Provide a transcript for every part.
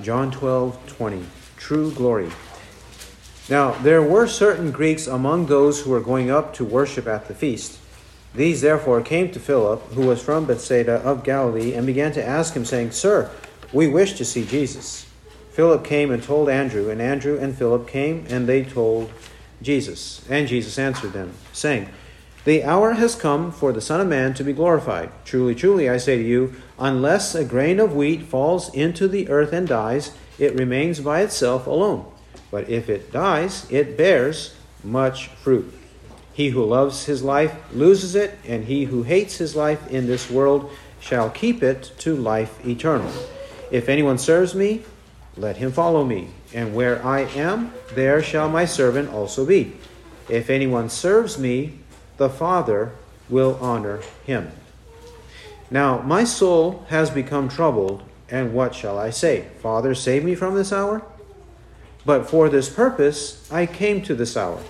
John 12, 20. True glory. Now, there were certain Greeks among those who were going up to worship at the feast. These therefore came to Philip, who was from Bethsaida of Galilee, and began to ask him, saying, Sir, we wish to see Jesus. Philip came and told Andrew, and Andrew and Philip came, and they told Jesus. And Jesus answered them, saying, The hour has come for the Son of Man to be glorified. Truly, truly, I say to you, unless a grain of wheat falls into the earth and dies, it remains by itself alone. But if it dies, it bears much fruit. He who loves his life loses it, and he who hates his life in this world shall keep it to life eternal. If anyone serves me, let him follow me, and where I am, there shall my servant also be. If anyone serves me, the Father will honor him. Now my soul has become troubled, and what shall I say? Father, save me from this hour? But for this purpose I came to this hour.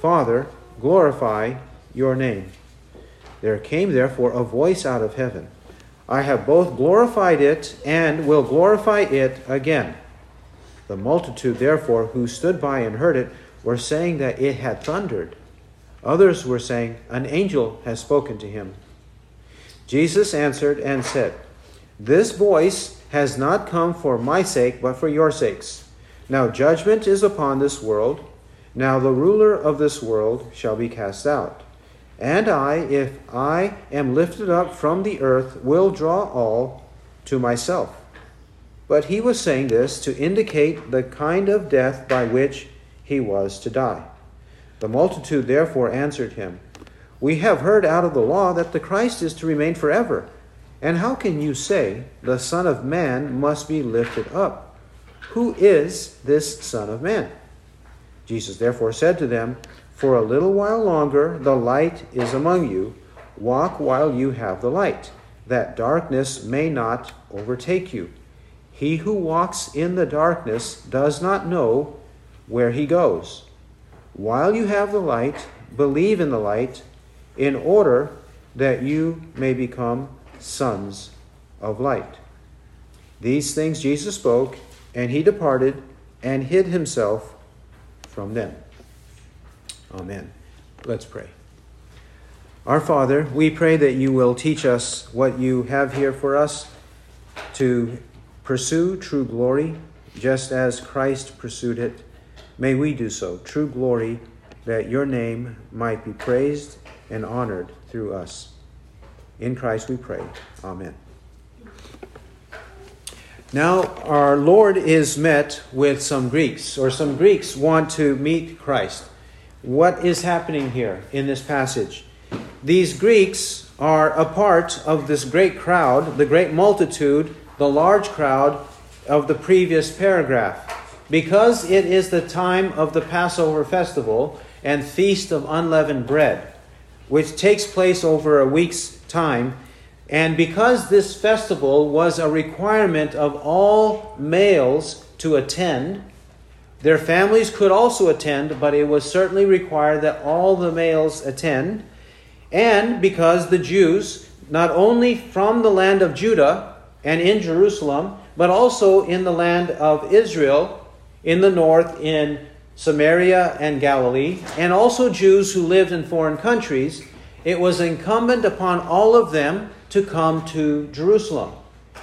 Father, glorify your name. There came therefore a voice out of heaven I have both glorified it and will glorify it again. The multitude, therefore, who stood by and heard it, were saying that it had thundered. Others were saying, An angel has spoken to him. Jesus answered and said, This voice has not come for my sake, but for your sakes. Now judgment is upon this world. Now the ruler of this world shall be cast out. And I, if I am lifted up from the earth, will draw all to myself. But he was saying this to indicate the kind of death by which he was to die. The multitude therefore answered him, We have heard out of the law that the Christ is to remain forever. And how can you say, The Son of Man must be lifted up? Who is this Son of Man? Jesus therefore said to them, For a little while longer the light is among you. Walk while you have the light, that darkness may not overtake you. He who walks in the darkness does not know where he goes. While you have the light, believe in the light, in order that you may become sons of light. These things Jesus spoke, and he departed and hid himself from them. Amen. Let's pray. Our Father, we pray that you will teach us what you have here for us to pursue true glory, just as Christ pursued it. May we do so, true glory, that your name might be praised and honored through us. In Christ we pray. Amen. Now, our Lord is met with some Greeks, or some Greeks want to meet Christ. What is happening here in this passage? These Greeks are a part of this great crowd, the great multitude, the large crowd of the previous paragraph. Because it is the time of the Passover festival and feast of unleavened bread, which takes place over a week's time, and because this festival was a requirement of all males to attend, their families could also attend, but it was certainly required that all the males attend. And because the Jews, not only from the land of Judah and in Jerusalem, but also in the land of Israel, in the north, in Samaria and Galilee, and also Jews who lived in foreign countries, it was incumbent upon all of them to come to Jerusalem.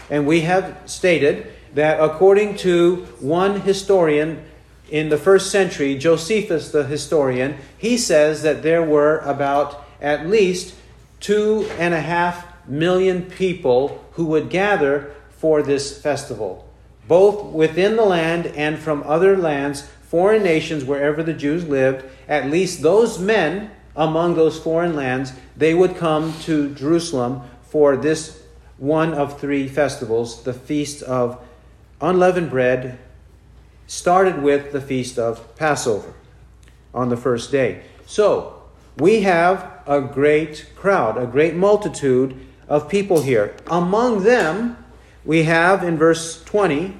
And we have stated that according to one historian in the first century, Josephus the historian, he says that there were about at least two and a half million people who would gather for this festival, both within the land and from other lands, foreign nations, wherever the Jews lived. At least those men among those foreign lands, they would come to Jerusalem for this one of three festivals, the Feast of Unleavened Bread, started with the Feast of Passover on the first day. So, we have a great crowd, a great multitude of people here. Among them, we have in verse 20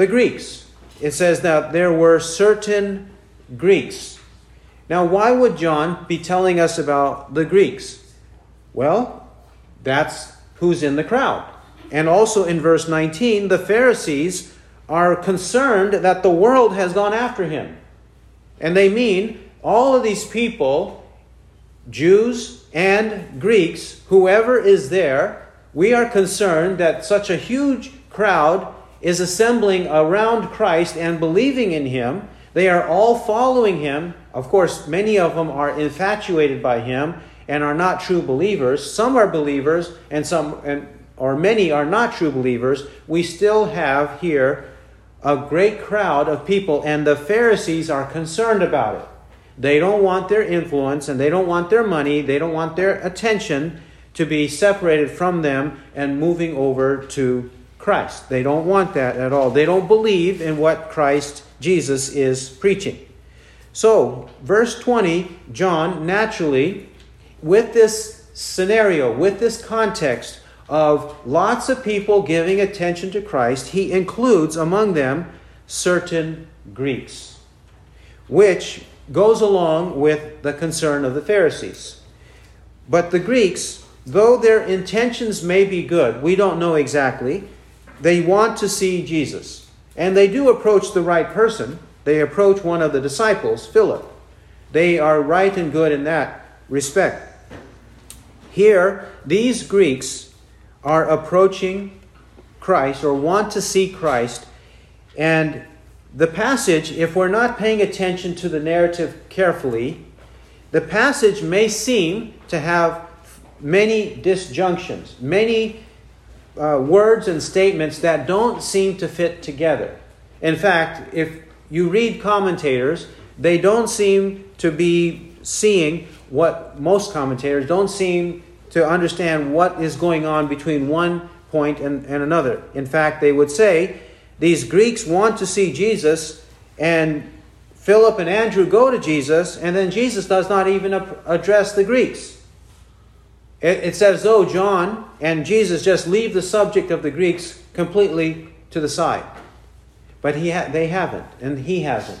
the Greeks. It says that there were certain Greeks. Now, why would John be telling us about the Greeks? Well, that's who's in the crowd. And also in verse 19, the Pharisees are concerned that the world has gone after him. And they mean all of these people, Jews and Greeks, whoever is there, we are concerned that such a huge crowd is assembling around Christ and believing in him. They are all following him. Of course, many of them are infatuated by him and are not true believers. Some are believers and some and or many are not true believers. We still have here a great crowd of people and the Pharisees are concerned about it. They don't want their influence and they don't want their money, they don't want their attention to be separated from them and moving over to Christ. They don't want that at all. They don't believe in what Christ Jesus is preaching. So, verse 20, John naturally, with this scenario, with this context of lots of people giving attention to Christ, he includes among them certain Greeks, which goes along with the concern of the Pharisees. But the Greeks, though their intentions may be good, we don't know exactly, they want to see Jesus. And they do approach the right person. They approach one of the disciples, Philip. They are right and good in that respect. Here, these Greeks are approaching Christ or want to see Christ. And the passage, if we're not paying attention to the narrative carefully, the passage may seem to have many disjunctions, many uh, words and statements that don't seem to fit together. In fact, if you read commentators, they don't seem to be seeing what most commentators don't seem to understand what is going on between one point and, and another. In fact, they would say these Greeks want to see Jesus, and Philip and Andrew go to Jesus, and then Jesus does not even address the Greeks. It's as though John and Jesus just leave the subject of the Greeks completely to the side. But he ha- they haven't, and he hasn't.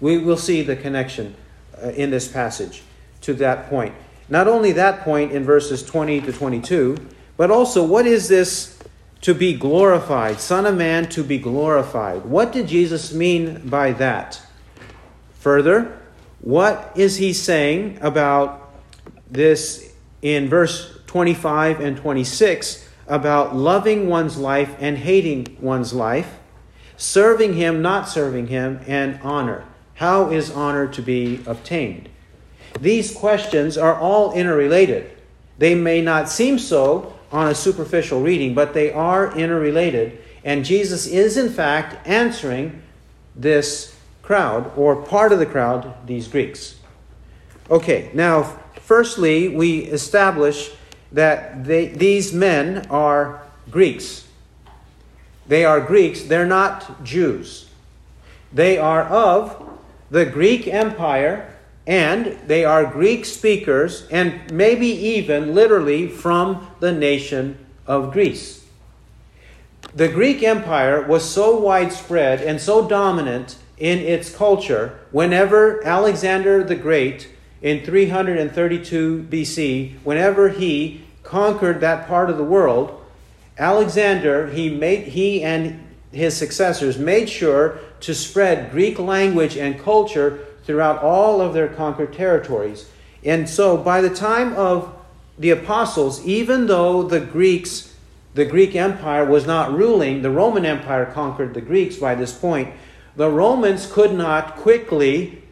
We will see the connection uh, in this passage to that point. Not only that point in verses 20 to 22, but also what is this to be glorified? Son of Man to be glorified. What did Jesus mean by that? Further, what is he saying about this in verse 25 and 26 about loving one's life and hating one's life, serving him, not serving him, and honor. How is honor to be obtained? These questions are all interrelated. They may not seem so on a superficial reading, but they are interrelated. And Jesus is, in fact, answering this crowd, or part of the crowd, these Greeks. Okay, now Firstly, we establish that they, these men are Greeks. They are Greeks, they're not Jews. They are of the Greek Empire, and they are Greek speakers, and maybe even literally from the nation of Greece. The Greek Empire was so widespread and so dominant in its culture whenever Alexander the Great in 332 BC, whenever he conquered that part of the world, Alexander, he, made, he and his successors made sure to spread Greek language and culture throughout all of their conquered territories. And so by the time of the apostles, even though the Greeks, the Greek Empire was not ruling, the Roman Empire conquered the Greeks by this point, the Romans could not quickly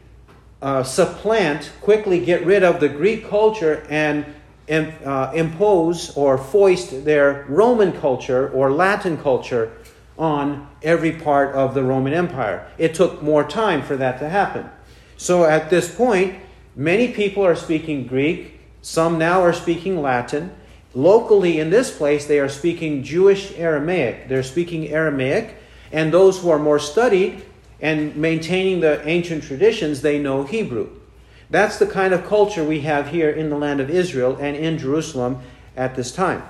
uh, supplant, quickly get rid of the Greek culture and uh, impose or foist their Roman culture or Latin culture on every part of the Roman Empire. It took more time for that to happen. So at this point, many people are speaking Greek, some now are speaking Latin. Locally in this place, they are speaking Jewish Aramaic. They're speaking Aramaic, and those who are more studied and maintaining the ancient traditions, they know Hebrew. That's the kind of culture we have here in the land of Israel and in Jerusalem at this time.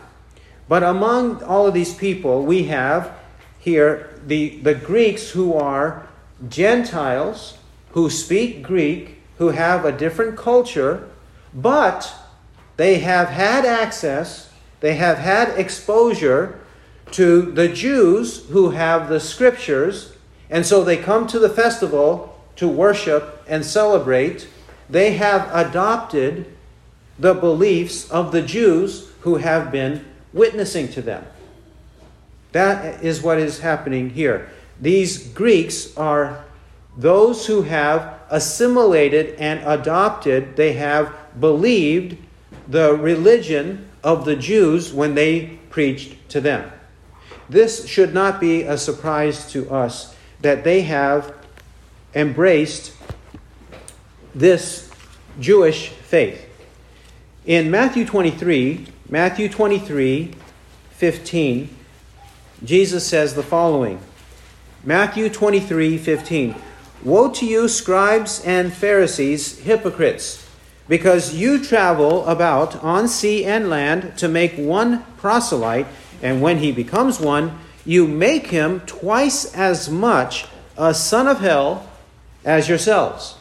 But among all of these people, we have here the, the Greeks who are Gentiles, who speak Greek, who have a different culture, but they have had access, they have had exposure to the Jews who have the scriptures, and so they come to the festival to worship and celebrate. They have adopted the beliefs of the Jews who have been witnessing to them. That is what is happening here. These Greeks are those who have assimilated and adopted, they have believed the religion of the Jews when they preached to them. This should not be a surprise to us that they have embraced this Jewish faith. In Matthew 23, Matthew 23, 15, Jesus says the following Matthew 23, 15. Woe to you, scribes and Pharisees, hypocrites, because you travel about on sea and land to make one proselyte, and when he becomes one, you make him twice as much a son of hell as yourselves.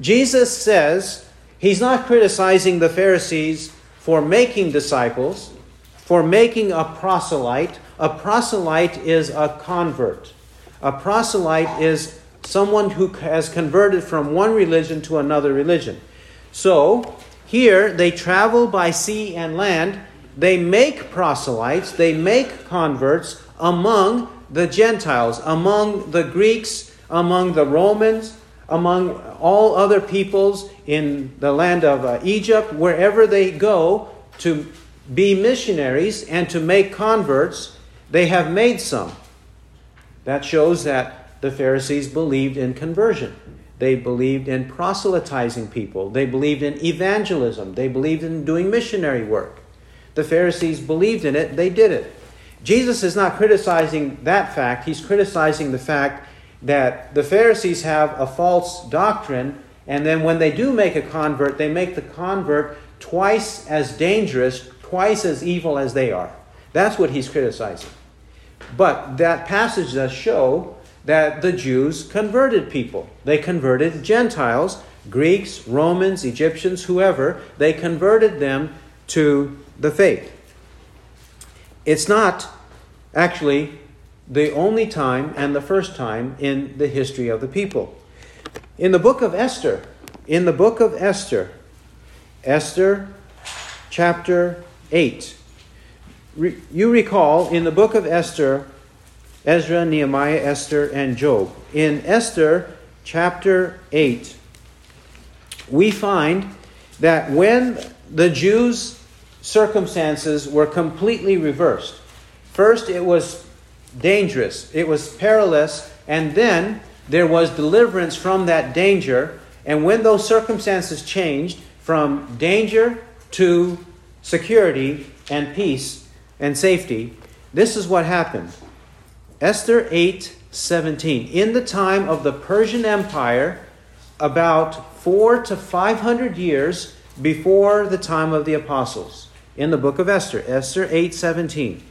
Jesus says he's not criticizing the Pharisees for making disciples, for making a proselyte. A proselyte is a convert. A proselyte is someone who has converted from one religion to another religion. So, here they travel by sea and land. They make proselytes, they make converts among the Gentiles, among the Greeks, among the Romans, among all other peoples in the land of uh, Egypt, wherever they go to be missionaries and to make converts, they have made some. That shows that the Pharisees believed in conversion. They believed in proselytizing people. They believed in evangelism. They believed in doing missionary work. The Pharisees believed in it, they did it. Jesus is not criticizing that fact, he's criticizing the fact that the Pharisees have a false doctrine, and then when they do make a convert, they make the convert twice as dangerous, twice as evil as they are. That's what he's criticizing. But that passage does show that the Jews converted people. They converted Gentiles, Greeks, Romans, Egyptians, whoever, they converted them to the faith. It's not actually the only time and the first time in the history of the people. In the book of Esther, in the book of Esther, Esther chapter 8, you recall in the book of Esther, Ezra, Nehemiah, Esther, and Job. In Esther chapter 8, we find that when the Jews' circumstances were completely reversed, first it was dangerous, it was perilous, and then there was deliverance from that danger. And when those circumstances changed from danger to security and peace, and safety, this is what happened. Esther 8 17. In the time of the Persian Empire, about four to five hundred years before the time of the apostles, in the book of Esther, Esther 8 17.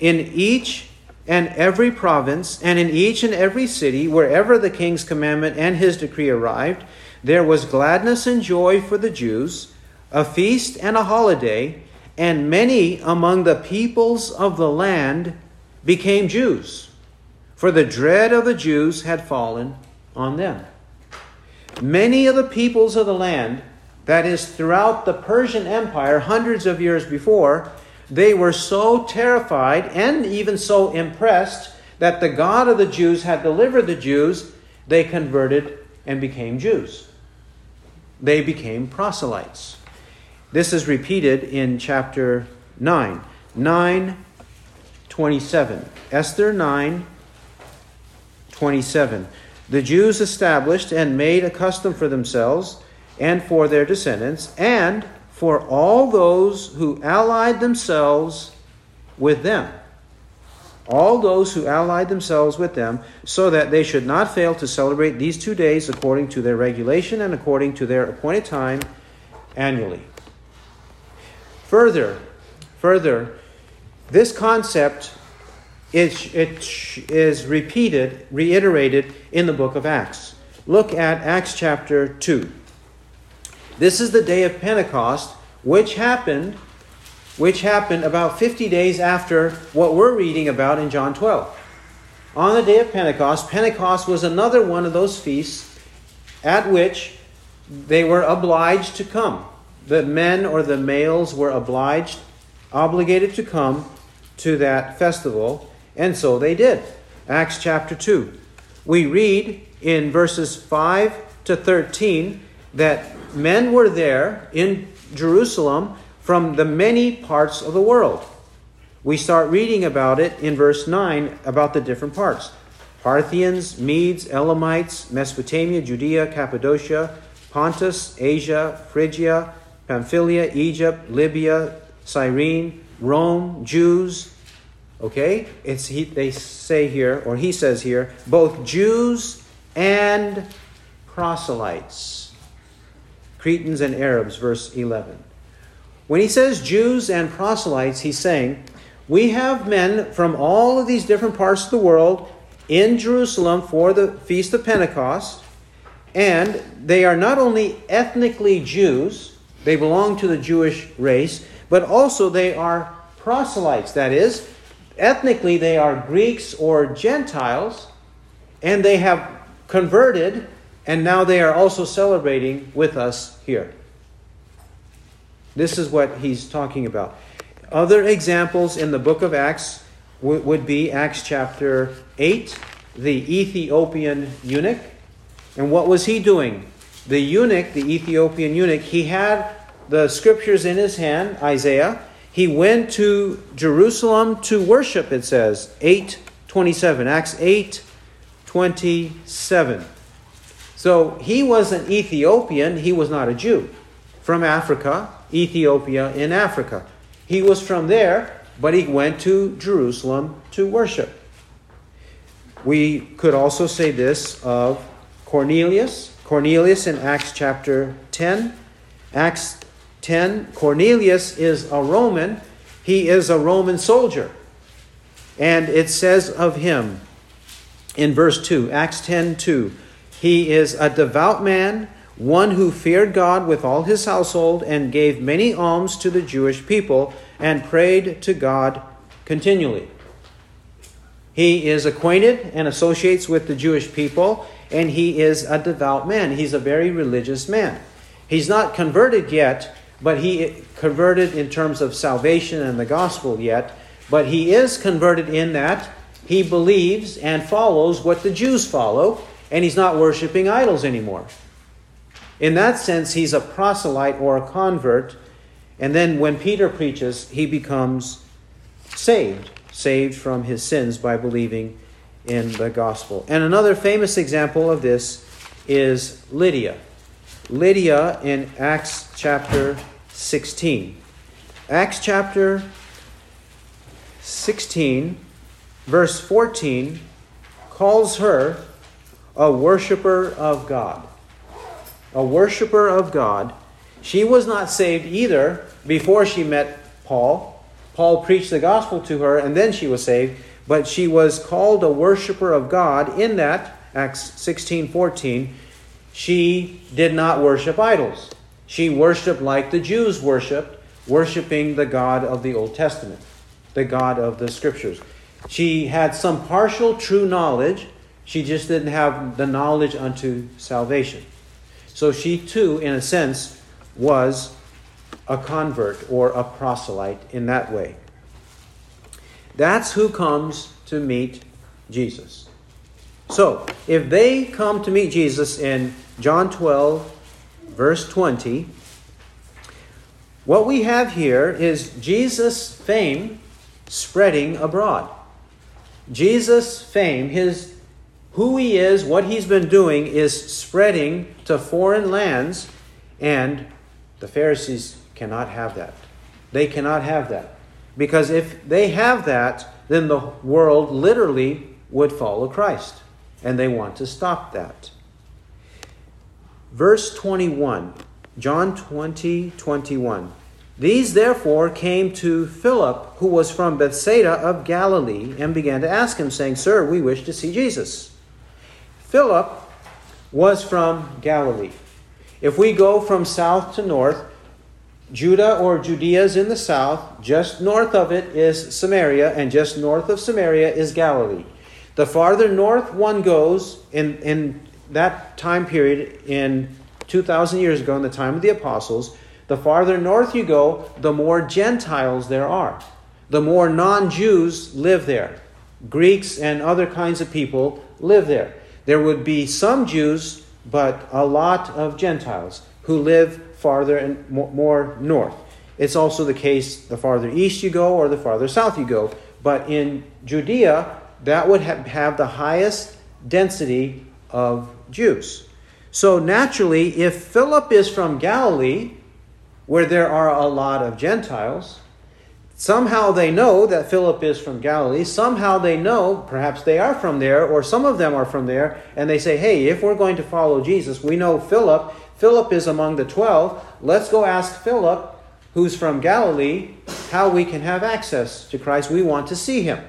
In each and every province, and in each and every city, wherever the king's commandment and his decree arrived, there was gladness and joy for the Jews, a feast and a holiday and many among the peoples of the land became Jews, for the dread of the Jews had fallen on them. Many of the peoples of the land, that is, throughout the Persian Empire, hundreds of years before, they were so terrified and even so impressed that the God of the Jews had delivered the Jews, they converted and became Jews. They became proselytes. This is repeated in chapter 9. 9 27. Esther 9 27. The Jews established and made a custom for themselves and for their descendants and for all those who allied themselves with them. All those who allied themselves with them, so that they should not fail to celebrate these two days according to their regulation and according to their appointed time annually. Further, further, this concept is, it is repeated, reiterated in the book of Acts. Look at Acts chapter 2. This is the day of Pentecost, which happened which happened about 50 days after what we're reading about in John 12. On the day of Pentecost, Pentecost was another one of those feasts at which they were obliged to come. The men or the males were obliged, obligated to come to that festival, and so they did. Acts chapter 2. We read in verses 5 to 13 that men were there in Jerusalem from the many parts of the world. We start reading about it in verse 9 about the different parts Parthians, Medes, Elamites, Mesopotamia, Judea, Cappadocia, Pontus, Asia, Phrygia, Pamphylia, Egypt, Libya, Cyrene, Rome, Jews. Okay? It's he, they say here, or he says here, both Jews and proselytes. Cretans and Arabs, verse 11. When he says Jews and proselytes, he's saying, we have men from all of these different parts of the world in Jerusalem for the Feast of Pentecost, and they are not only ethnically Jews, they belong to the Jewish race, but also they are proselytes. That is, ethnically they are Greeks or Gentiles, and they have converted, and now they are also celebrating with us here. This is what he's talking about. Other examples in the book of Acts would be Acts chapter 8, the Ethiopian eunuch. And what was he doing? The eunuch, the Ethiopian eunuch, he had the scriptures in his hand, Isaiah. He went to Jerusalem to worship, it says, 827. Acts 8 27. So he was an Ethiopian, he was not a Jew. From Africa, Ethiopia in Africa. He was from there, but he went to Jerusalem to worship. We could also say this of Cornelius. Cornelius in Acts chapter 10. Acts 10 Cornelius is a Roman, he is a Roman soldier. And it says of him, in verse 2, Acts 10 2. He is a devout man, one who feared God with all his household, and gave many alms to the Jewish people, and prayed to God continually. He is acquainted and associates with the Jewish people, and he is a devout man. He's a very religious man. He's not converted yet, but he converted in terms of salvation and the gospel yet, but he is converted in that he believes and follows what the Jews follow, and he's not worshiping idols anymore. In that sense, he's a proselyte or a convert, and then when Peter preaches, he becomes saved, saved from his sins by believing in the gospel. And another famous example of this is Lydia. Lydia in Acts chapter 16. Acts chapter 16 verse 14 calls her a worshiper of God. A worshiper of God. She was not saved either before she met Paul. Paul preached the gospel to her and then she was saved, but she was called a worshiper of God in that Acts 16:14 she did not worship idols. She worshiped like the Jews worshiped, worshiping the God of the Old Testament, the God of the scriptures. She had some partial true knowledge, she just didn't have the knowledge unto salvation. So she too, in a sense, was a convert or a proselyte in that way. That's who comes to meet Jesus. So, if they come to meet Jesus in John 12, verse 20, what we have here is Jesus' fame spreading abroad. Jesus' fame, his who he is, what he's been doing is spreading to foreign lands, and the Pharisees cannot have that. They cannot have that. Because if they have that, then the world literally would follow Christ. And they want to stop that. Verse 21, John 20, 21. These therefore came to Philip, who was from Bethsaida of Galilee, and began to ask him, saying, Sir, we wish to see Jesus. Philip was from Galilee. If we go from south to north, Judah or Judea is in the south. Just north of it is Samaria, and just north of Samaria is Galilee. The farther north one goes in, in that time period, in 2,000 years ago, in the time of the apostles, the farther north you go, the more Gentiles there are. The more non Jews live there. Greeks and other kinds of people live there. There would be some Jews, but a lot of Gentiles who live farther and more north. It's also the case the farther east you go or the farther south you go. But in Judea, that would have the highest density of Jews. So naturally, if Philip is from Galilee, where there are a lot of Gentiles, somehow they know that Philip is from Galilee. Somehow they know, perhaps they are from there, or some of them are from there, and they say, hey, if we're going to follow Jesus, we know Philip Philip is among the twelve. Let's go ask Philip, who's from Galilee, how we can have access to Christ. We want to see him.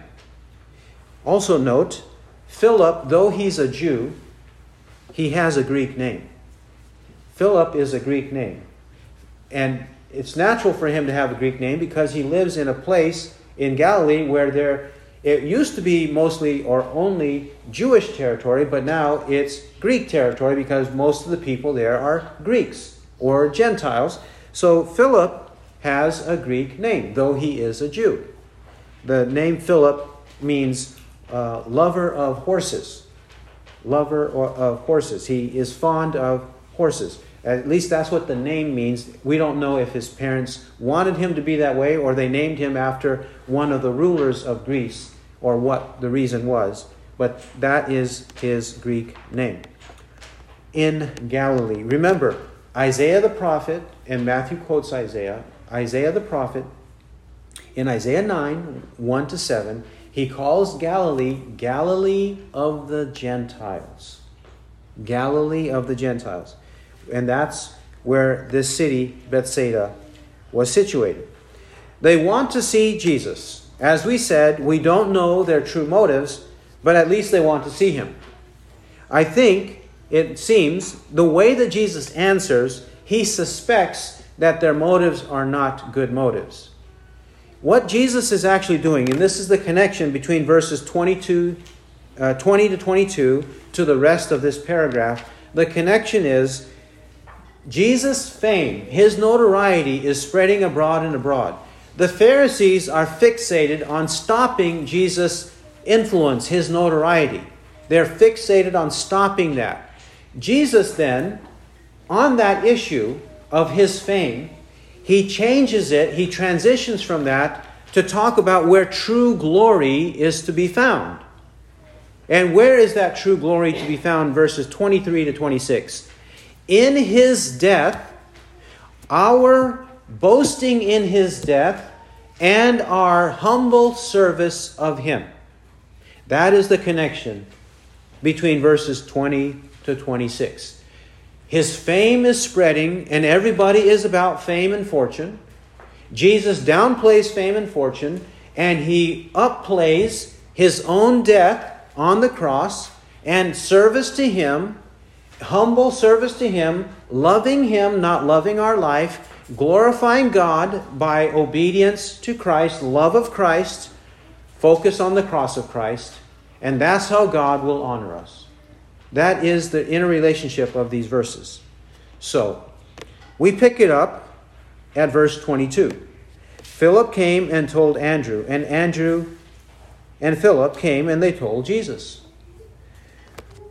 Also, note Philip, though he's a Jew, he has a Greek name. Philip is a Greek name. And it's natural for him to have a Greek name because he lives in a place in Galilee where there it used to be mostly or only Jewish territory, but now it's Greek territory because most of the people there are Greeks or Gentiles. So Philip has a Greek name, though he is a Jew. The name Philip means uh, lover of horses. Lover of horses. He is fond of horses. At least that's what the name means. We don't know if his parents wanted him to be that way or they named him after one of the rulers of Greece or what the reason was, but that is his Greek name. In Galilee. Remember, Isaiah the prophet, and Matthew quotes Isaiah, Isaiah the prophet, in Isaiah 9 1 to 7, he calls Galilee Galilee of the Gentiles. Galilee of the Gentiles and that's where this city, Bethsaida, was situated. They want to see Jesus. As we said, we don't know their true motives, but at least they want to see him. I think it seems the way that Jesus answers, he suspects that their motives are not good motives. What Jesus is actually doing, and this is the connection between verses 22, uh, 20 to 22 to the rest of this paragraph, the connection is Jesus' fame, his notoriety is spreading abroad and abroad. The Pharisees are fixated on stopping Jesus' influence, his notoriety. They're fixated on stopping that. Jesus, then, on that issue of his fame, he changes it, he transitions from that to talk about where true glory is to be found. And where is that true glory to be found? Verses 23 to 26 in his death, our boasting in his death, and our humble service of him. That is the connection between verses 20 to 26. His fame is spreading, and everybody is about fame and fortune. Jesus downplays fame and fortune, and he upplays his own death on the cross and service to him humble service to Him, loving Him, not loving our life, glorifying God by obedience to Christ, love of Christ, focus on the cross of Christ, and that's how God will honor us. That is the inner relationship of these verses. So, we pick it up at verse 22. Philip came and told Andrew, and Andrew and Philip came and they told Jesus.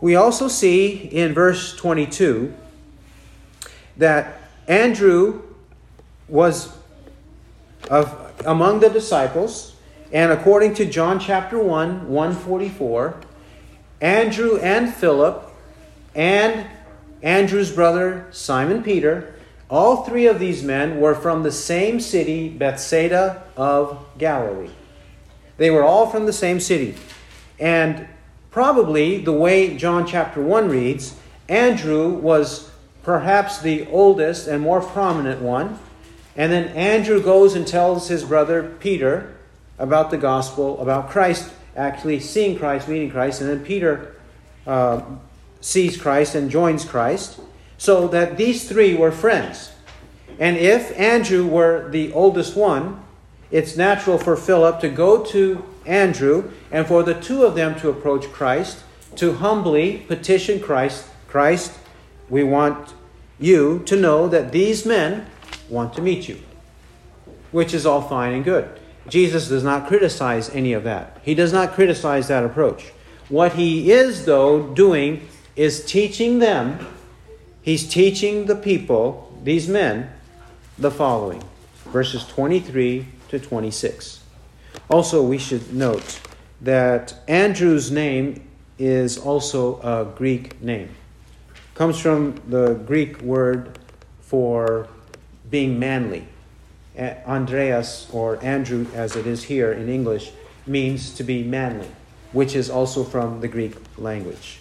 We also see in verse 22 that Andrew was of, among the disciples, and according to John chapter 1, 144, Andrew and Philip and Andrew's brother Simon Peter, all three of these men were from the same city, Bethsaida of Galilee. They were all from the same city. And Probably the way John chapter 1 reads, Andrew was perhaps the oldest and more prominent one. And then Andrew goes and tells his brother Peter about the gospel, about Christ, actually seeing Christ, meeting Christ. And then Peter uh, sees Christ and joins Christ. So that these three were friends. And if Andrew were the oldest one, it's natural for Philip to go to Andrew and for the two of them to approach Christ, to humbly petition Christ Christ, we want you to know that these men want to meet you, which is all fine and good. Jesus does not criticize any of that. He does not criticize that approach. What he is, though, doing is teaching them, he's teaching the people, these men, the following verses 23 to 26. Also, we should note that Andrew's name is also a Greek name. Comes from the Greek word for being manly. Andreas or Andrew, as it is here in English, means to be manly, which is also from the Greek language.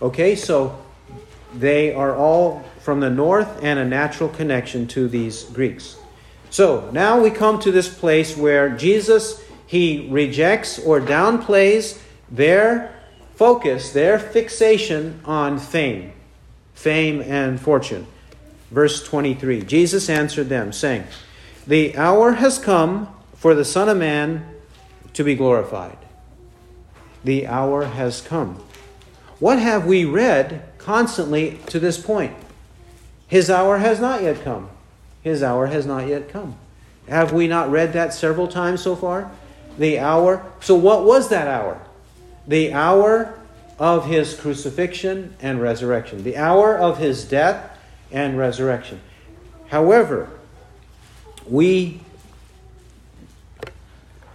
Okay, so they are all from the north and a natural connection to these Greeks. So now we come to this place where Jesus he rejects or downplays their focus, their fixation on fame, fame and fortune. Verse 23 Jesus answered them, saying, The hour has come for the Son of Man to be glorified. The hour has come. What have we read constantly to this point? His hour has not yet come. His hour has not yet come. Have we not read that several times so far? The hour. So, what was that hour? The hour of his crucifixion and resurrection, the hour of his death and resurrection. However, we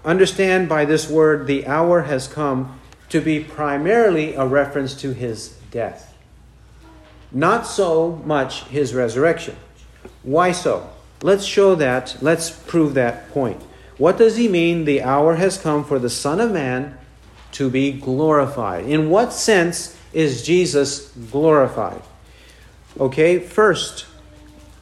understand by this word the hour has come to be primarily a reference to his death, not so much his resurrection. Why so? Let's show that, let's prove that point. What does he mean? The hour has come for the Son of Man to be glorified. In what sense is Jesus glorified? Okay, first,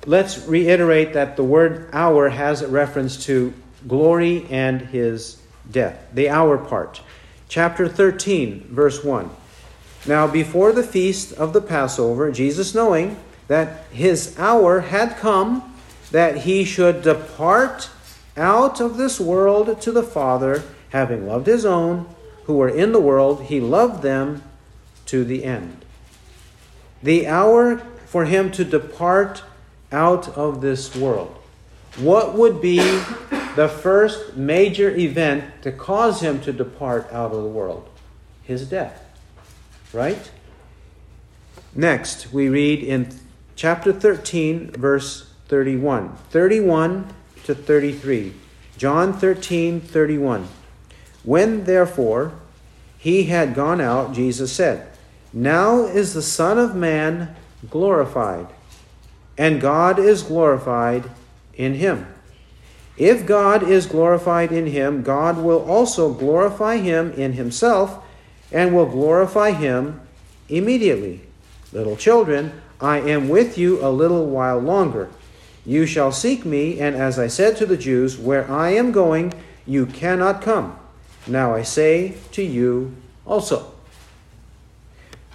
let's reiterate that the word hour has a reference to glory and his death, the hour part. Chapter 13, verse 1. Now, before the feast of the Passover, Jesus, knowing that his hour had come, that he should depart out of this world to the Father, having loved his own who were in the world, he loved them to the end. The hour for him to depart out of this world. What would be the first major event to cause him to depart out of the world? His death. Right? Next, we read in chapter 13, verse 31. 31 to 33. John 13, 31. When therefore he had gone out, Jesus said, Now is the Son of Man glorified, and God is glorified in him. If God is glorified in him, God will also glorify him in himself, and will glorify him immediately. Little children, I am with you a little while longer. You shall seek me, and as I said to the Jews, Where I am going, you cannot come. Now I say to you also.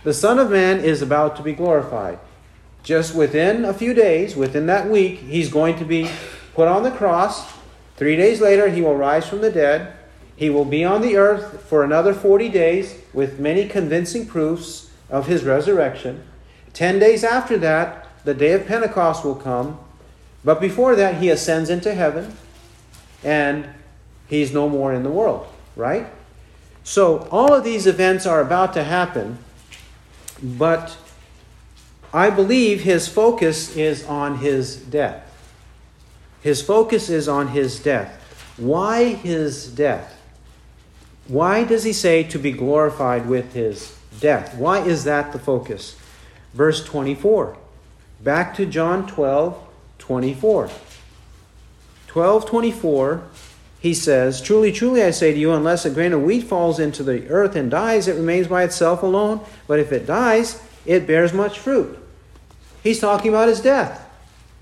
The Son of Man is about to be glorified. Just within a few days, within that week, he's going to be put on the cross. Three days later, he will rise from the dead. He will be on the earth for another 40 days with many convincing proofs of his resurrection. Ten days after that, the day of Pentecost will come. But before that, he ascends into heaven and he's no more in the world right? So all of these events are about to happen, but I believe his focus is on his death. His focus is on his death. Why his death? Why does he say to be glorified with his death? Why is that the focus? Verse 24. Back to John 12, 24. 12, 24 he says, Truly, truly, I say to you, unless a grain of wheat falls into the earth and dies, it remains by itself alone. But if it dies, it bears much fruit. He's talking about his death,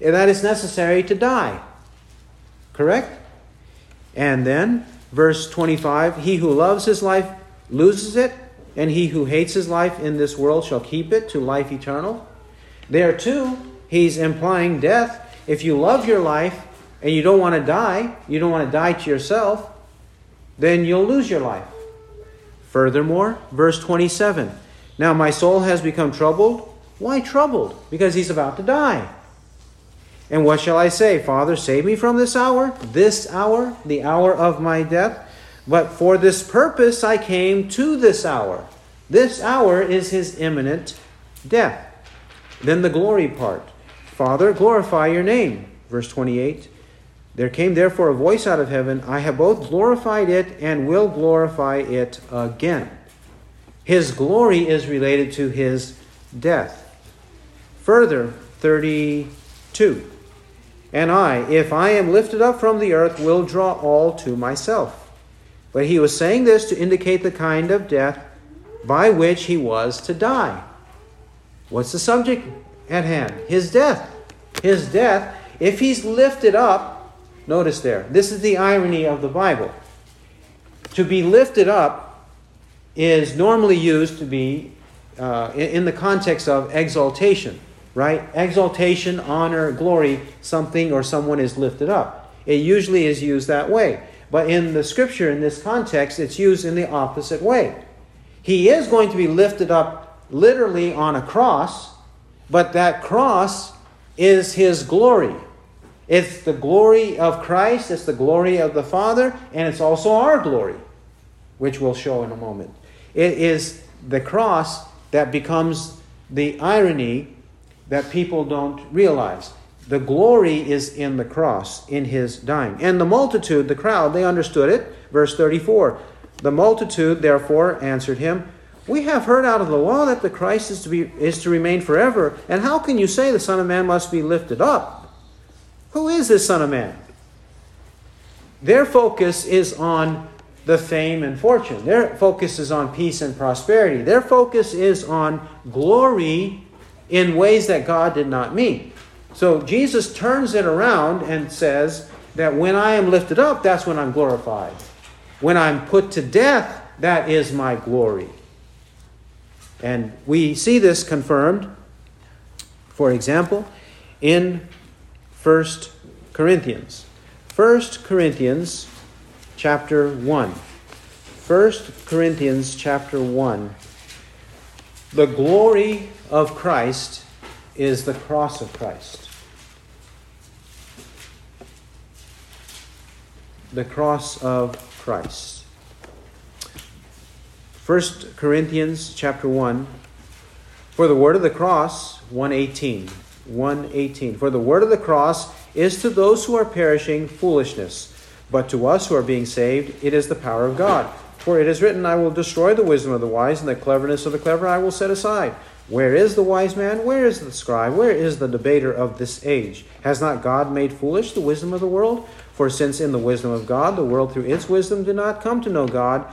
and that it's necessary to die. Correct? And then, verse 25 He who loves his life loses it, and he who hates his life in this world shall keep it to life eternal. There, too, he's implying death. if you love your life and you don't want to die, you don't want to die to yourself, then you'll lose your life. Furthermore, verse 27 Now my soul has become troubled. Why troubled? Because he's about to die. And what shall I say? Father, save me from this hour, this hour, the hour of my death. But for this purpose I came to this hour. This hour is his imminent death. Then the glory part. Father, glorify your name. Verse 28. There came therefore a voice out of heaven I have both glorified it and will glorify it again. His glory is related to his death. Further, 32. And I, if I am lifted up from the earth, will draw all to myself. But he was saying this to indicate the kind of death by which he was to die. What's the subject at hand? His death. His death, if he's lifted up, notice there, this is the irony of the Bible. To be lifted up is normally used to be uh, in, the context of exaltation, right? Exaltation, honor, glory, something or someone is lifted up. It usually is used that way. But in the scripture, in this context, it's used in the opposite way. He is going to be lifted up literally on a cross, but that cross is his glory. It's the glory of Christ, it's the glory of the Father, and it's also our glory, which we'll show in a moment. It is the cross that becomes the irony that people don't realize. The glory is in the cross, in his dying. And the multitude, the crowd, they understood it. Verse 34 The multitude, therefore, answered him, We have heard out of the law that the Christ is to, be, is to remain forever. And how can you say the Son of Man must be lifted up? Who is this Son of Man? Their focus is on the fame and fortune. Their focus is on peace and prosperity. Their focus is on glory in ways that God did not mean. So Jesus turns it around and says that when I am lifted up, that's when I'm glorified. When I'm put to death, that is my glory. And we see this confirmed, for example, in 1 Corinthians. 1 Corinthians chapter 1. 1 Corinthians chapter 1. The glory of Christ is the cross of Christ. The cross of Christ. 1 Corinthians chapter 1 For the word of the cross 118 118 For the word of the cross is to those who are perishing foolishness but to us who are being saved it is the power of God for it is written I will destroy the wisdom of the wise and the cleverness of the clever I will set aside where is the wise man? Where is the scribe? Where is the debater of this age? Has not God made foolish the wisdom of the world? For since in the wisdom of God the world through its wisdom did not come to know God,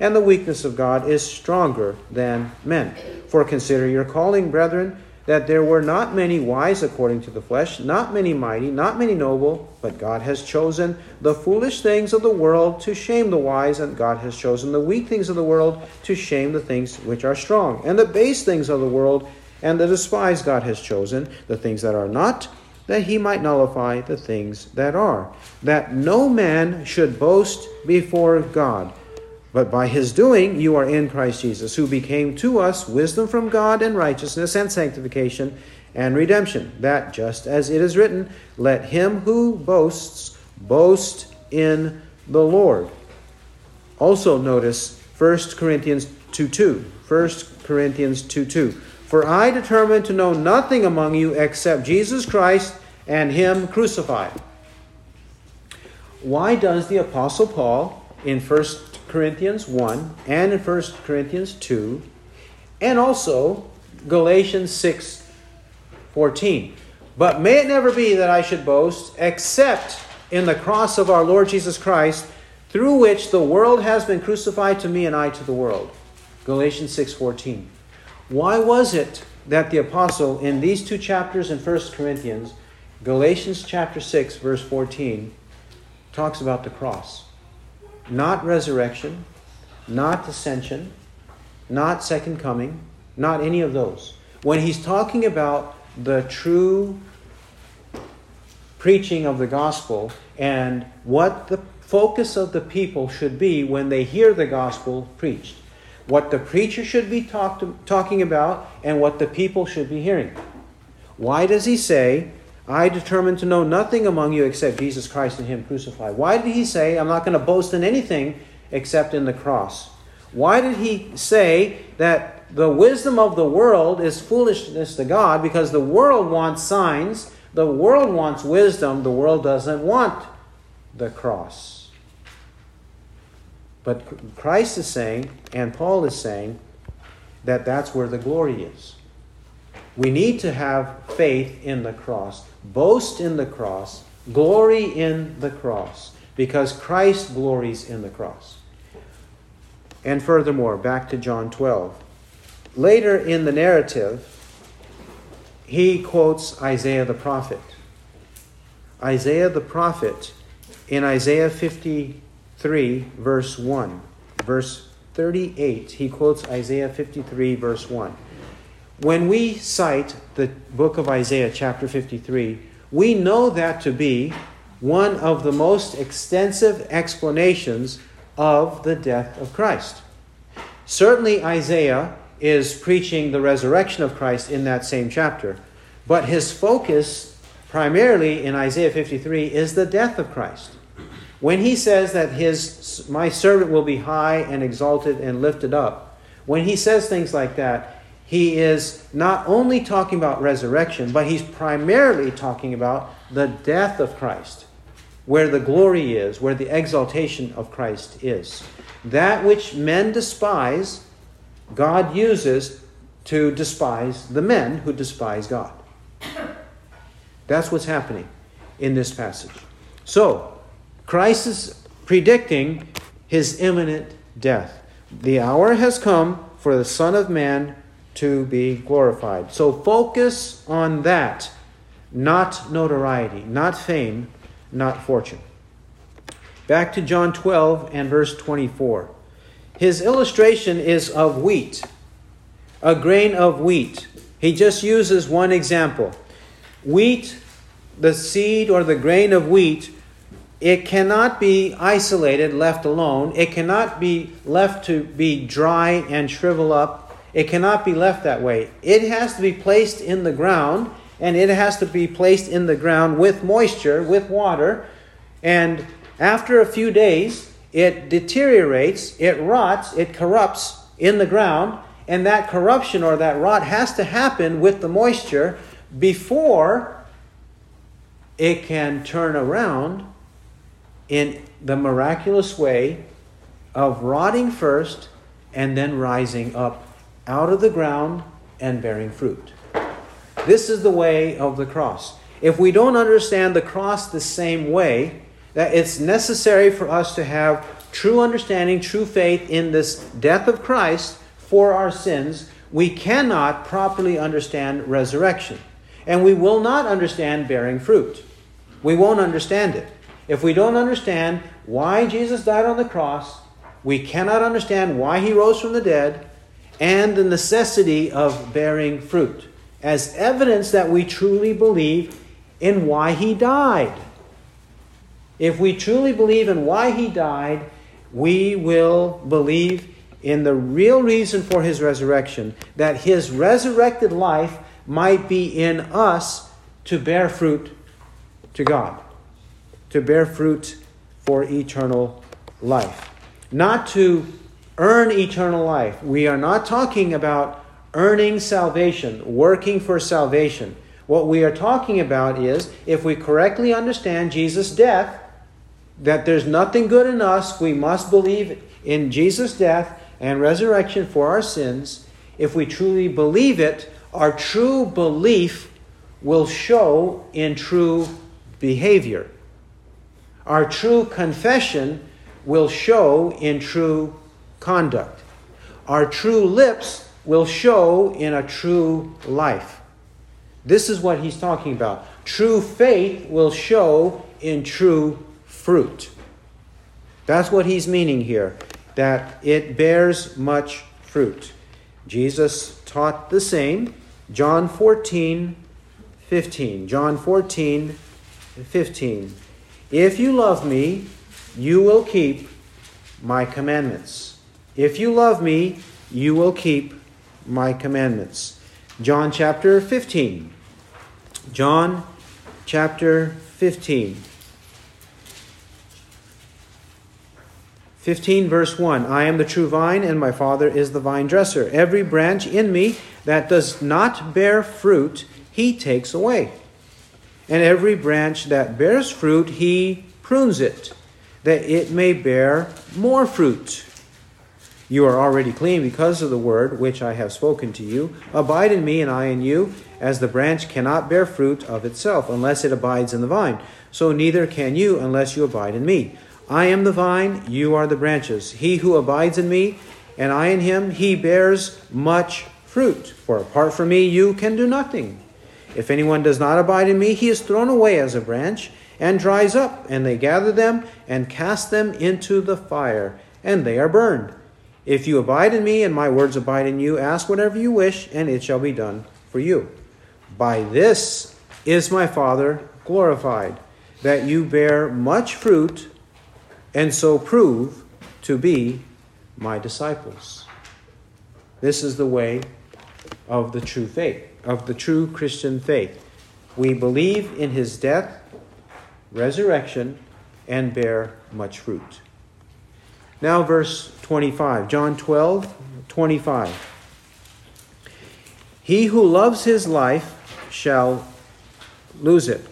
and the weakness of God is stronger than men. For consider your calling, brethren, that there were not many wise according to the flesh, not many mighty, not many noble, but God has chosen the foolish things of the world to shame the wise, and God has chosen the weak things of the world to shame the things which are strong, and the base things of the world and the despised God has chosen, the things that are not, that he might nullify the things that are, that no man should boast before God. But by his doing, you are in Christ Jesus, who became to us wisdom from God and righteousness and sanctification and redemption, that just as it is written, let him who boasts boast in the Lord. Also notice 1 Corinthians 2 2. 1 Corinthians 2 2. For I determined to know nothing among you except Jesus Christ and Him crucified. Why does the Apostle Paul in 1 Corinthians 1 and in 1 Corinthians 2 and also Galatians 6 14? But may it never be that I should boast except in the cross of our Lord Jesus Christ, through which the world has been crucified to me and I to the world. Galatians 6:14. Why was it that the apostle in these two chapters in 1 Corinthians, Galatians chapter 6 verse 14, talks about the cross? Not resurrection, not ascension, not second coming, not any of those. When he's talking about the true preaching of the gospel and what the focus of the people should be when they hear the gospel preached. What the preacher should be talk to, talking about and what the people should be hearing. Why does he say, I determined to know nothing among you except Jesus Christ and Him crucified? Why did he say, I'm not going to boast in anything except in the cross? Why did he say that the wisdom of the world is foolishness to God? Because the world wants signs the world wants wisdom, the world doesn't want the cross. But Christ is saying, and Paul is saying, that that's where the glory is. We need to have faith in the cross, boast in the cross, glory in the cross, because Christ glories in the cross. And furthermore, back to John 12. Later in the narrative, he quotes Isaiah the prophet. Isaiah the prophet in Isaiah 53, verse 1. Verse 38, he quotes Isaiah 53, verse 1. When we cite the book of Isaiah, chapter 53, we know that to be one of the most extensive explanations of the death of Christ. Certainly, Isaiah is preaching the resurrection of Christ in that same chapter. But his focus, primarily in Isaiah 53, is the death of Christ. When he says that his, my servant will be high and exalted and lifted up, when he says things like that, he is not only talking about resurrection, but he's primarily talking about the death of Christ, where the glory is, where the exaltation of Christ is. That which men despise, God uses to despise the men who despise God. That's what's happening in this passage. So, Christ is predicting his imminent death. The hour has come for the Son of Man to be glorified. So, focus on that, not notoriety, not fame, not fortune. Back to John 12 and verse 24. His illustration is of wheat, a grain of wheat. He just uses one example. Wheat, the seed or the grain of wheat, it cannot be isolated, left alone. It cannot be left to be dry and shrivel up. It cannot be left that way. It has to be placed in the ground, and it has to be placed in the ground with moisture, with water. And after a few days, it deteriorates, it rots, it corrupts in the ground, and that corruption or that rot has to happen with the moisture before it can turn around in the miraculous way of rotting first and then rising up out of the ground and bearing fruit. This is the way of the cross. If we don't understand the cross the same way, that it's necessary for us to have true understanding, true faith in this death of Christ for our sins, we cannot properly understand resurrection. And we will not understand bearing fruit. We won't understand it. If we don't understand why Jesus died on the cross, we cannot understand why he rose from the dead and the necessity of bearing fruit as evidence that we truly believe in why he died. If we truly believe in why he died, we will believe in the real reason for his resurrection, that his resurrected life might be in us to bear fruit to God, to bear fruit for eternal life. Not to earn eternal life. We are not talking about earning salvation, working for salvation. What we are talking about is if we correctly understand Jesus' death, that there's nothing good in us. We must believe in Jesus' death and resurrection for our sins. If we truly believe it, our true belief will show in true behavior. Our true confession will show in true conduct. Our true lips will show in a true life. This is what he's talking about. True faith will show in true fruit. That's what he's meaning here, that it bears much fruit. Jesus taught the same. John 14, 15. John 14, 15. If you love me, you will keep my commandments. If you love me, you will keep my commandments. John chapter 15. John chapter 15. 15 verse 1 I am the true vine, and my Father is the vine dresser. Every branch in me that does not bear fruit, he takes away. And every branch that bears fruit, he prunes it, that it may bear more fruit. You are already clean because of the word which I have spoken to you. Abide in me, and I in you, as the branch cannot bear fruit of itself unless it abides in the vine. So neither can you unless you abide in me. I am the vine, you are the branches. He who abides in me, and I in him, he bears much fruit. For apart from me, you can do nothing. If anyone does not abide in me, he is thrown away as a branch and dries up, and they gather them and cast them into the fire, and they are burned. If you abide in me, and my words abide in you, ask whatever you wish, and it shall be done for you. By this is my Father glorified, that you bear much fruit and so prove to be my disciples. This is the way of the true faith, of the true Christian faith. We believe in his death, resurrection, and bear much fruit. Now, verse 25, John 12, 25. He who loves his life shall lose it,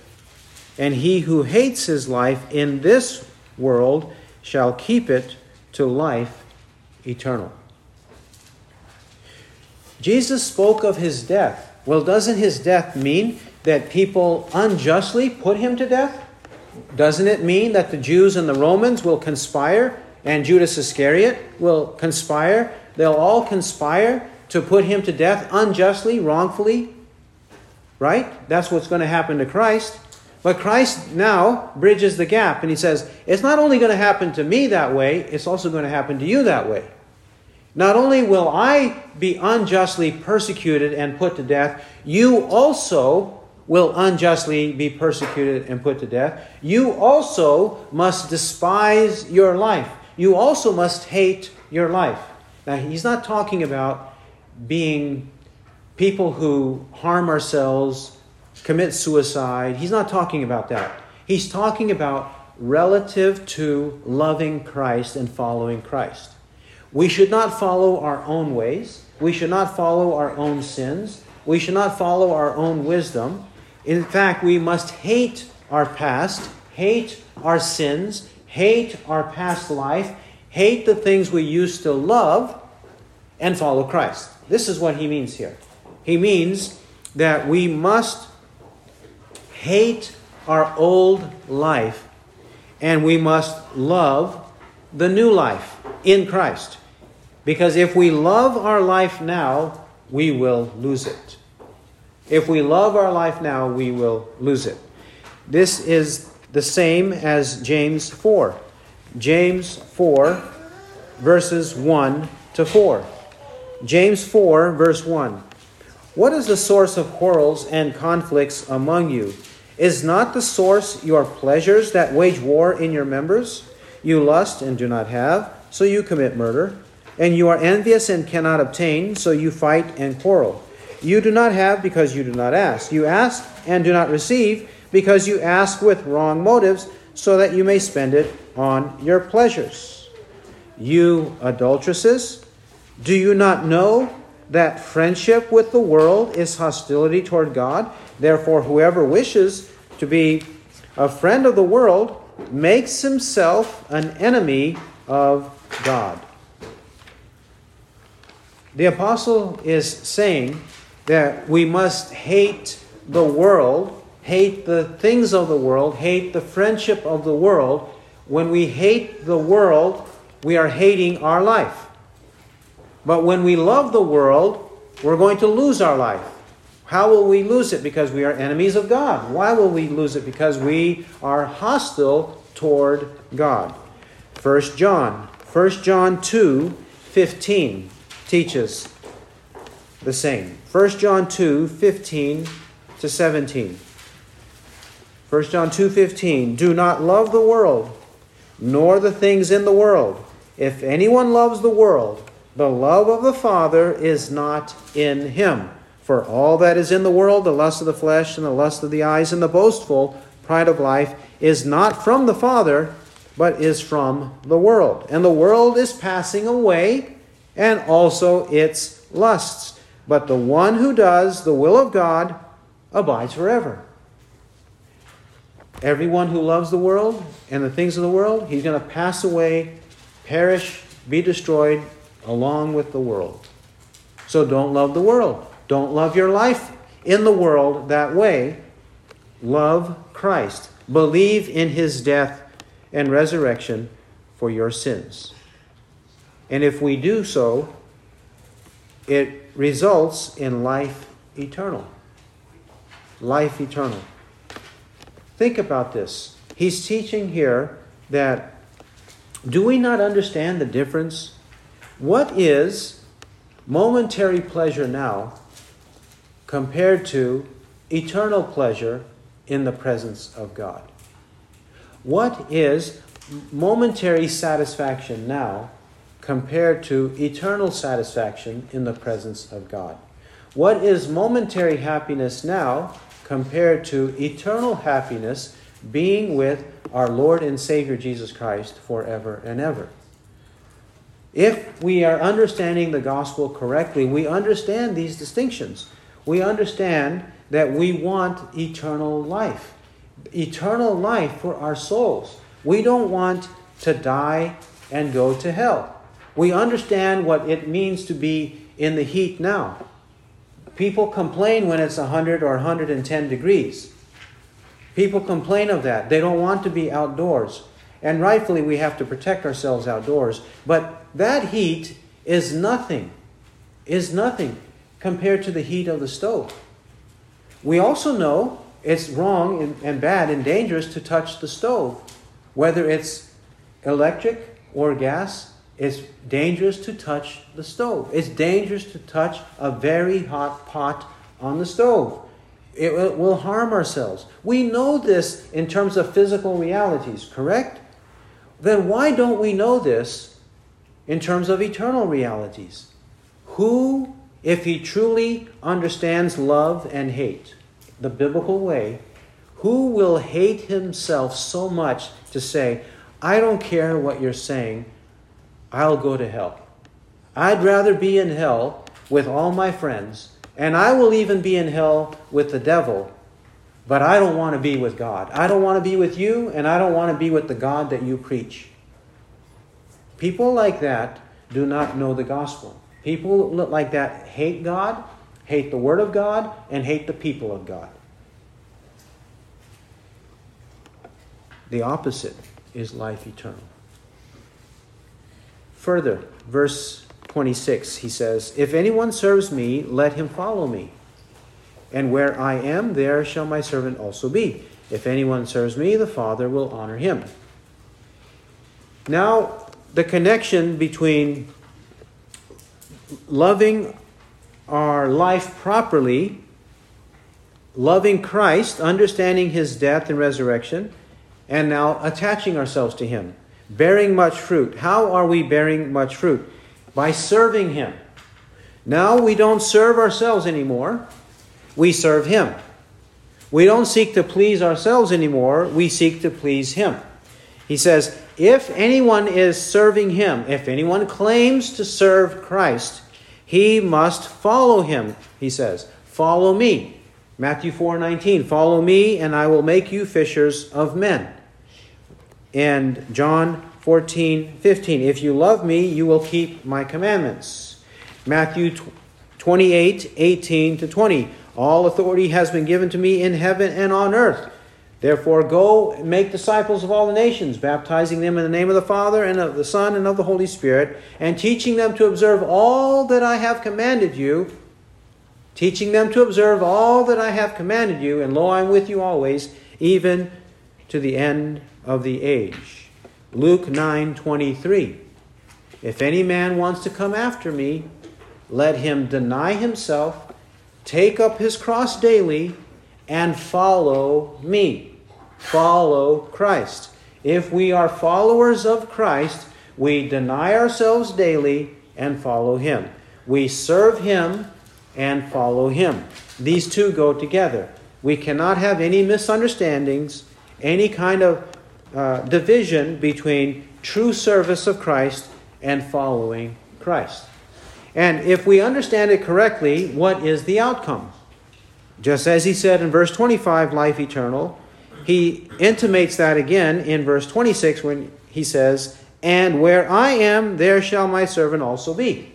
and he who hates his life in this world shall keep it to life eternal. Jesus spoke of his death. Well, doesn't his death mean that people unjustly put him to death? Doesn't it mean that the Jews and the Romans will conspire and Judas Iscariot will conspire? They'll all conspire to put him to death unjustly, wrongfully? Right? That's what's going to happen to Christ. But Christ now bridges the gap and he says, It's not only going to happen to me that way, it's also going to happen to you that way. Not only will I be unjustly persecuted and put to death, you also will unjustly be persecuted and put to death. You also must despise your life. You also must hate your life. Now, he's not talking about being people who harm ourselves commit suicide. He's not talking about that. He's talking about relative to loving Christ and following Christ. We should not follow our own ways. We should not follow our own sins. We should not follow our own wisdom. In fact, we must hate our past, hate our sins, hate our past life, hate the things we used to love, and follow Christ. This is what he means here. He means that we must hate our old life and we must love the new life in Christ. Because if we love our life now, we will lose it. If we love our life now, we will lose it. This is the same as James 4. James 4, verses 1 to 4. James 4, verse 1. What is the source of quarrels and conflicts among you? Is not the source your pleasures that wage war in your members? You lust and do not have, so you commit murder. And you are envious and cannot obtain, so you fight and quarrel. You do not have because you do not ask. You ask and do not receive because you ask with wrong motives, so that you may spend it on your pleasures. You adulteresses, do you not know that friendship with the world is hostility toward God? Therefore, whoever wishes to be a friend of the world makes himself an enemy of God. The apostle is saying that we must hate the world hate the things of the world, hate the friendship of the world. When we hate the world, we are hating our life. But when we love the world, we're going to lose our life. How will we lose it? Because we are enemies of God. Why will we lose it? Because we are hostile toward God. 1 John. 1 John 2 15 teaches the same. 1 John 2 15 to 17. 1 John 2 15. Do not love the world, nor the things in the world. If anyone loves the world, the love of the Father is not in him. For all that is in the world, the lust of the flesh and the lust of the eyes and the boastful pride of life, is not from the Father, but is from the world. And the world is passing away, and also its lusts. But the one who does the will of God abides forever. Everyone who loves the world and the things of the world, he's going to pass away, perish, be destroyed along with the world. So don't love the world. Don't love your life in the world that way. Love Christ. Believe in his death and resurrection for your sins. And if we do so, it results in life eternal. Life eternal. Think about this. He's teaching here that do we not understand the difference? What is momentary pleasure now compared to eternal pleasure in the presence of God. What is momentary satisfaction now compared to eternal satisfaction in the presence of God? What is momentary happiness now compared to eternal happiness being with our Lord and Savior Jesus Christ forever and ever? If we are understanding the gospel correctly, we understand these distinctions we understand that we want eternal life. Eternal life for our souls. We don't want to die and go to hell. We understand what it means to be in the heat now. People complain when it's 100 or 110 degrees. People complain of that. They don't want to be outdoors. And rightfully, we have to protect ourselves outdoors. But that heat is nothing, is nothing compared to the heat of the stove. We also know it's wrong and, bad and dangerous to touch the stove. Whether it's electric or gas, it's dangerous to touch the stove. It's dangerous to touch a very hot pot on the stove. It will harm ourselves. We know this in terms of physical realities, correct? Then why don't we know this in terms of eternal realities? Who if he truly understands love and hate the biblical way, who will hate himself so much to say, I don't care what you're saying, I'll go to hell? I'd rather be in hell with all my friends, and I will even be in hell with the devil, but I don't want to be with God. I don't want to be with you, and I don't want to be with the God that you preach. People like that do not know the gospel. People like that hate God, hate the Word of God, and hate the people of God. The opposite is life eternal. Further, verse 26, he says, If anyone serves me, let him follow me. And where I am, there shall my servant also be. If anyone serves me, the Father will honor him. Now, the connection between loving our life properly, loving Christ, understanding his death and resurrection, and now attaching ourselves to him, bearing much fruit. How are we bearing much fruit? By serving him. Now we don't serve ourselves anymore, we serve him. We don't seek to please ourselves anymore, we seek to please him. He says, if anyone is serving him, if anyone claims to serve Christ, he must follow him, he says. Follow me. Matthew 4 19. Follow me, and I will make you fishers of men. And John 14 15. If you love me, you will keep my commandments. Matthew 28 18 to 20. All authority has been given to me in heaven and on earth. Therefore, go and make disciples of all the nations, baptizing them in the name of the Father and of the Son and of the Holy Spirit, and teaching them to observe all that I have commanded you. Teaching them to observe all that I have commanded you, and lo, I am with you always, even to the end of the age. Luke 9 23. If any man wants to come after me, let him deny himself, take up his cross daily, and follow me follow Christ. If we are followers of Christ, we deny ourselves daily and follow Him. We serve Him and follow Him. These two go together. We cannot have any misunderstandings, any kind of uh, division between true service of Christ and following Christ. And if we understand it correctly, what is the outcome? Just as he said in verse 25, life eternal, he intimates that again in verse 26 when he says, And where I am, there shall my servant also be.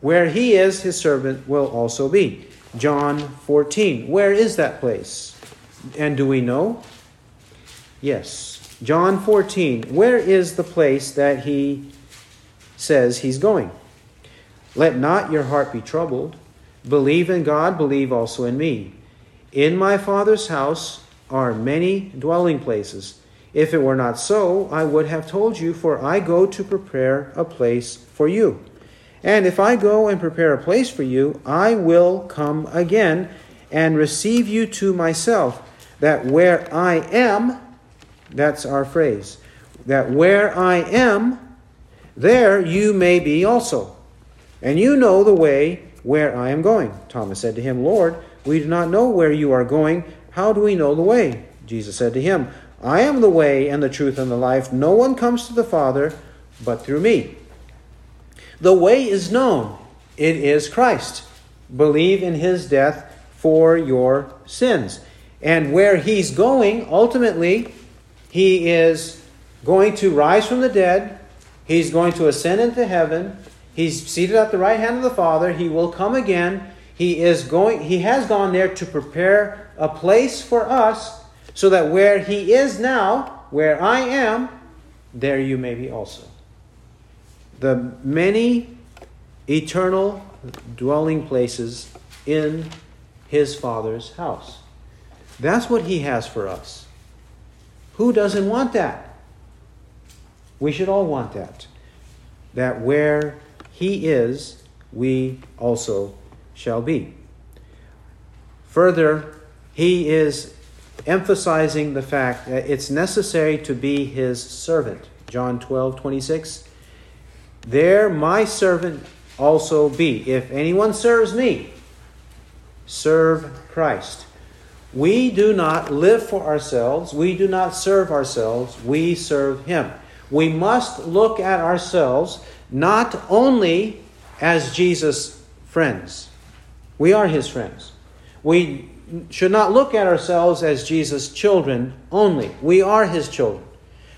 Where he is, his servant will also be. John 14. Where is that place? And do we know? Yes. John 14. Where is the place that he says he's going? Let not your heart be troubled. Believe in God, believe also in me. In my Father's house are many dwelling places. If it were not so, I would have told you, for I go to prepare a place for you. And if I go and prepare a place for you, I will come again and receive you to myself, that where I am, that's our phrase, that where I am, there you may be also. And you know the way where I am going. Thomas said to him, Lord, we do not know where you are going. How do we know the way? Jesus said to him, I am the way and the truth and the life. No one comes to the Father but through me. The way is known. It is Christ. Believe in his death for your sins. And where he's going, ultimately, he is going to rise from the dead. He's going to ascend into heaven. He's seated at the right hand of the Father. He will come again he is going he has gone there to prepare a place for us so that where he is now, where I am, there you may be also. The many eternal dwelling places in his Father's house. That's what he has for us. Who doesn't want that? We should all want that. That where he is, we also shall be. Further, he is emphasizing the fact that it's necessary to be his servant. John 12, 26. There my servant also be. If anyone serves me, serve Christ. We do not live for ourselves. We do not serve ourselves. We serve him. We must look at ourselves not only as Jesus' friends, we are his friends. We should not look at ourselves as Jesus' children only. We are his children.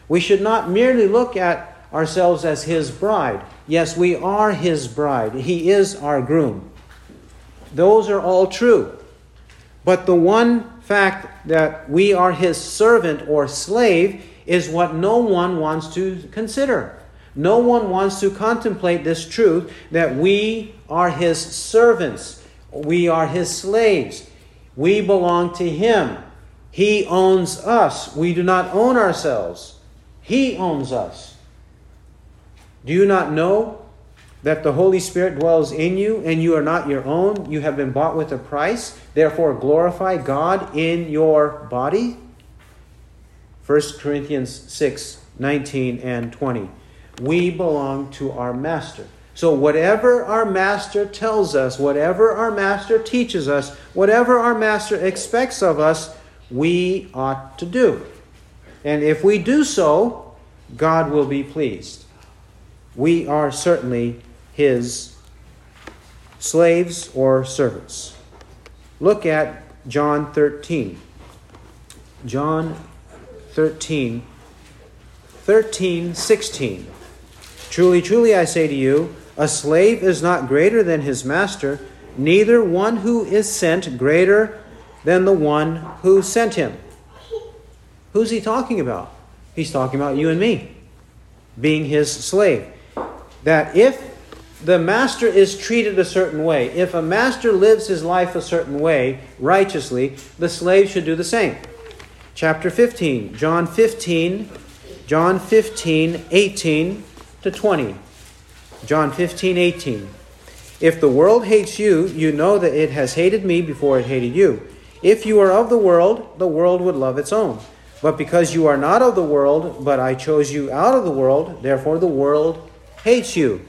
We should not merely look at ourselves as his bride. Yes, we are his bride. He is our groom. Those are all true. But the one fact that we are his servant or slave is what no one wants to consider. No one wants to contemplate this truth that we are his servants. We are his slaves. We belong to him. He owns us. We do not own ourselves. He owns us. Do you not know that the Holy Spirit dwells in you and you are not your own? You have been bought with a price. Therefore, glorify God in your body. 1 Corinthians 6 19 and 20. We belong to our Master. So, whatever our master tells us, whatever our master teaches us, whatever our master expects of us, we ought to do. And if we do so, God will be pleased. We are certainly his slaves or servants. Look at John 13. John 13, 13, 16. Truly, truly, I say to you, a slave is not greater than his master, neither one who is sent greater than the one who sent him. Who's he talking about? He's talking about you and me, being his slave. That if the master is treated a certain way, if a master lives his life a certain way righteously, the slave should do the same. Chapter 15, John 15, John 15, 18 to 20. John 15, 18. If the world hates you, you know that it has hated me before it hated you. If you are of the world, the world would love its own. But because you are not of the world, but I chose you out of the world, therefore the world hates you.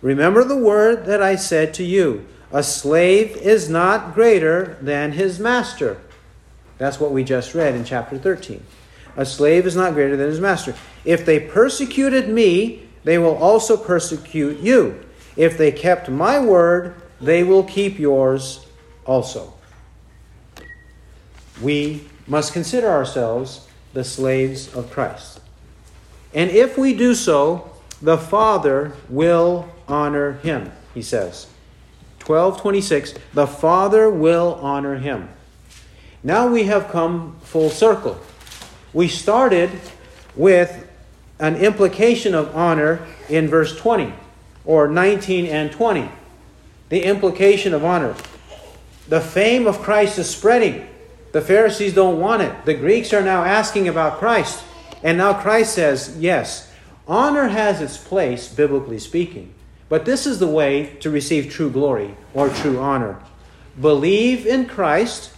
Remember the word that I said to you a slave is not greater than his master. That's what we just read in chapter 13. A slave is not greater than his master. If they persecuted me, they will also persecute you. If they kept my word, they will keep yours also. We must consider ourselves the slaves of Christ. And if we do so, the Father will honor him, he says. 1226 The Father will honor him. Now we have come full circle. We started with an implication of honor in verse 20, or 19 and 20. The implication of honor. The fame of Christ is spreading. The Pharisees don't want it. The Greeks are now asking about Christ. And now Christ says, yes, honor has its place, biblically speaking. But this is the way to receive true glory or true honor. Believe in Christ,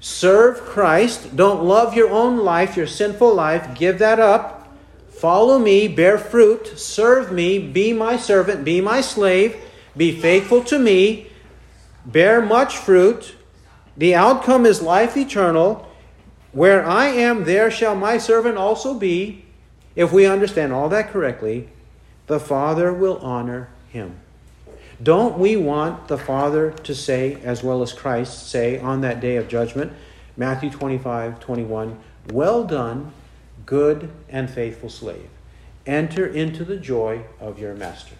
serve Christ, don't love your own life, your sinful life, give that up. Follow me, bear fruit, serve me, be my servant, be my slave, be faithful to me, bear much fruit. The outcome is life eternal. Where I am, there shall my servant also be. If we understand all that correctly, the Father will honor him. Don't we want the Father to say, as well as Christ say on that day of judgment, Matthew 25, 21, Well done, good and faithful slave. Enter into the joy of your master.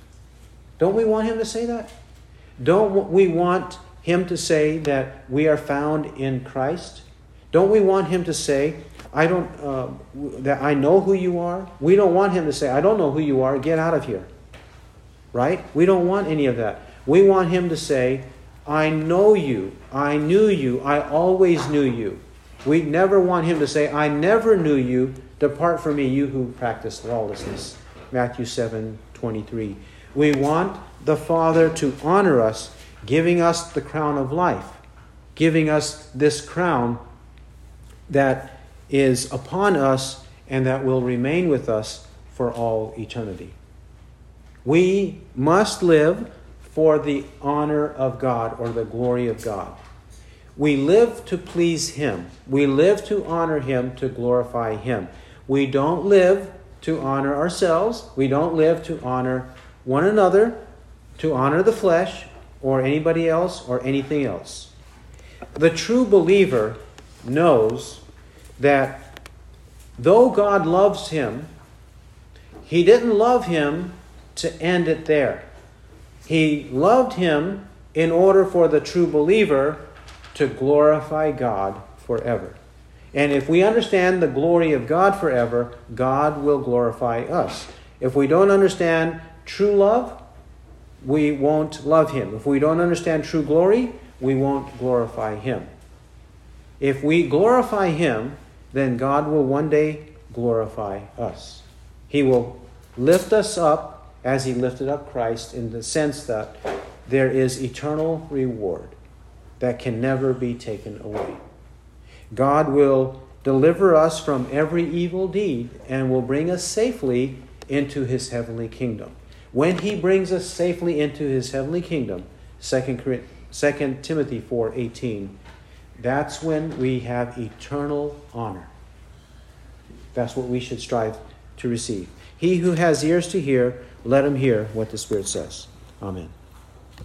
Don't we want him to say that? Don't we want him to say that we are found in Christ? Don't we want him to say, I don't, uh, that I know who you are? We don't want him to say, I don't know who you are, get out of here. Right? We don't want any of that. We want him to say, I know you, I knew you, I always knew you. We never want him to say, I never knew you, depart from me, you who practice lawlessness. Matthew 7 23. We want the Father to honor us, giving us the crown of life, giving us this crown that is upon us and that will remain with us for all eternity. We must live for the honor of God or the glory of God. We live to please Him. We live to honor Him, to glorify Him. We don't live to honor ourselves. We don't live to honor one another, to honor the flesh, or anybody else, or anything else. The true believer knows that though God loves him, he didn't love him to end it there. He loved him in order for the true believer to glorify God forever. And if we understand the glory of God forever, God will glorify us. If we don't understand true love, we won't love him. If we don't understand true glory, we won't glorify him. If we glorify him, then God will one day glorify us. He will lift us up as He lifted up Christ in the sense that there is eternal reward that can never be taken away. God will deliver us from every evil deed and will bring us safely into His heavenly kingdom. When He brings us safely into His heavenly kingdom, 2 Timothy 4:18 that's when we have eternal honor. That's what we should strive to receive. He who has ears to hear, let him hear what the Spirit says. Amen.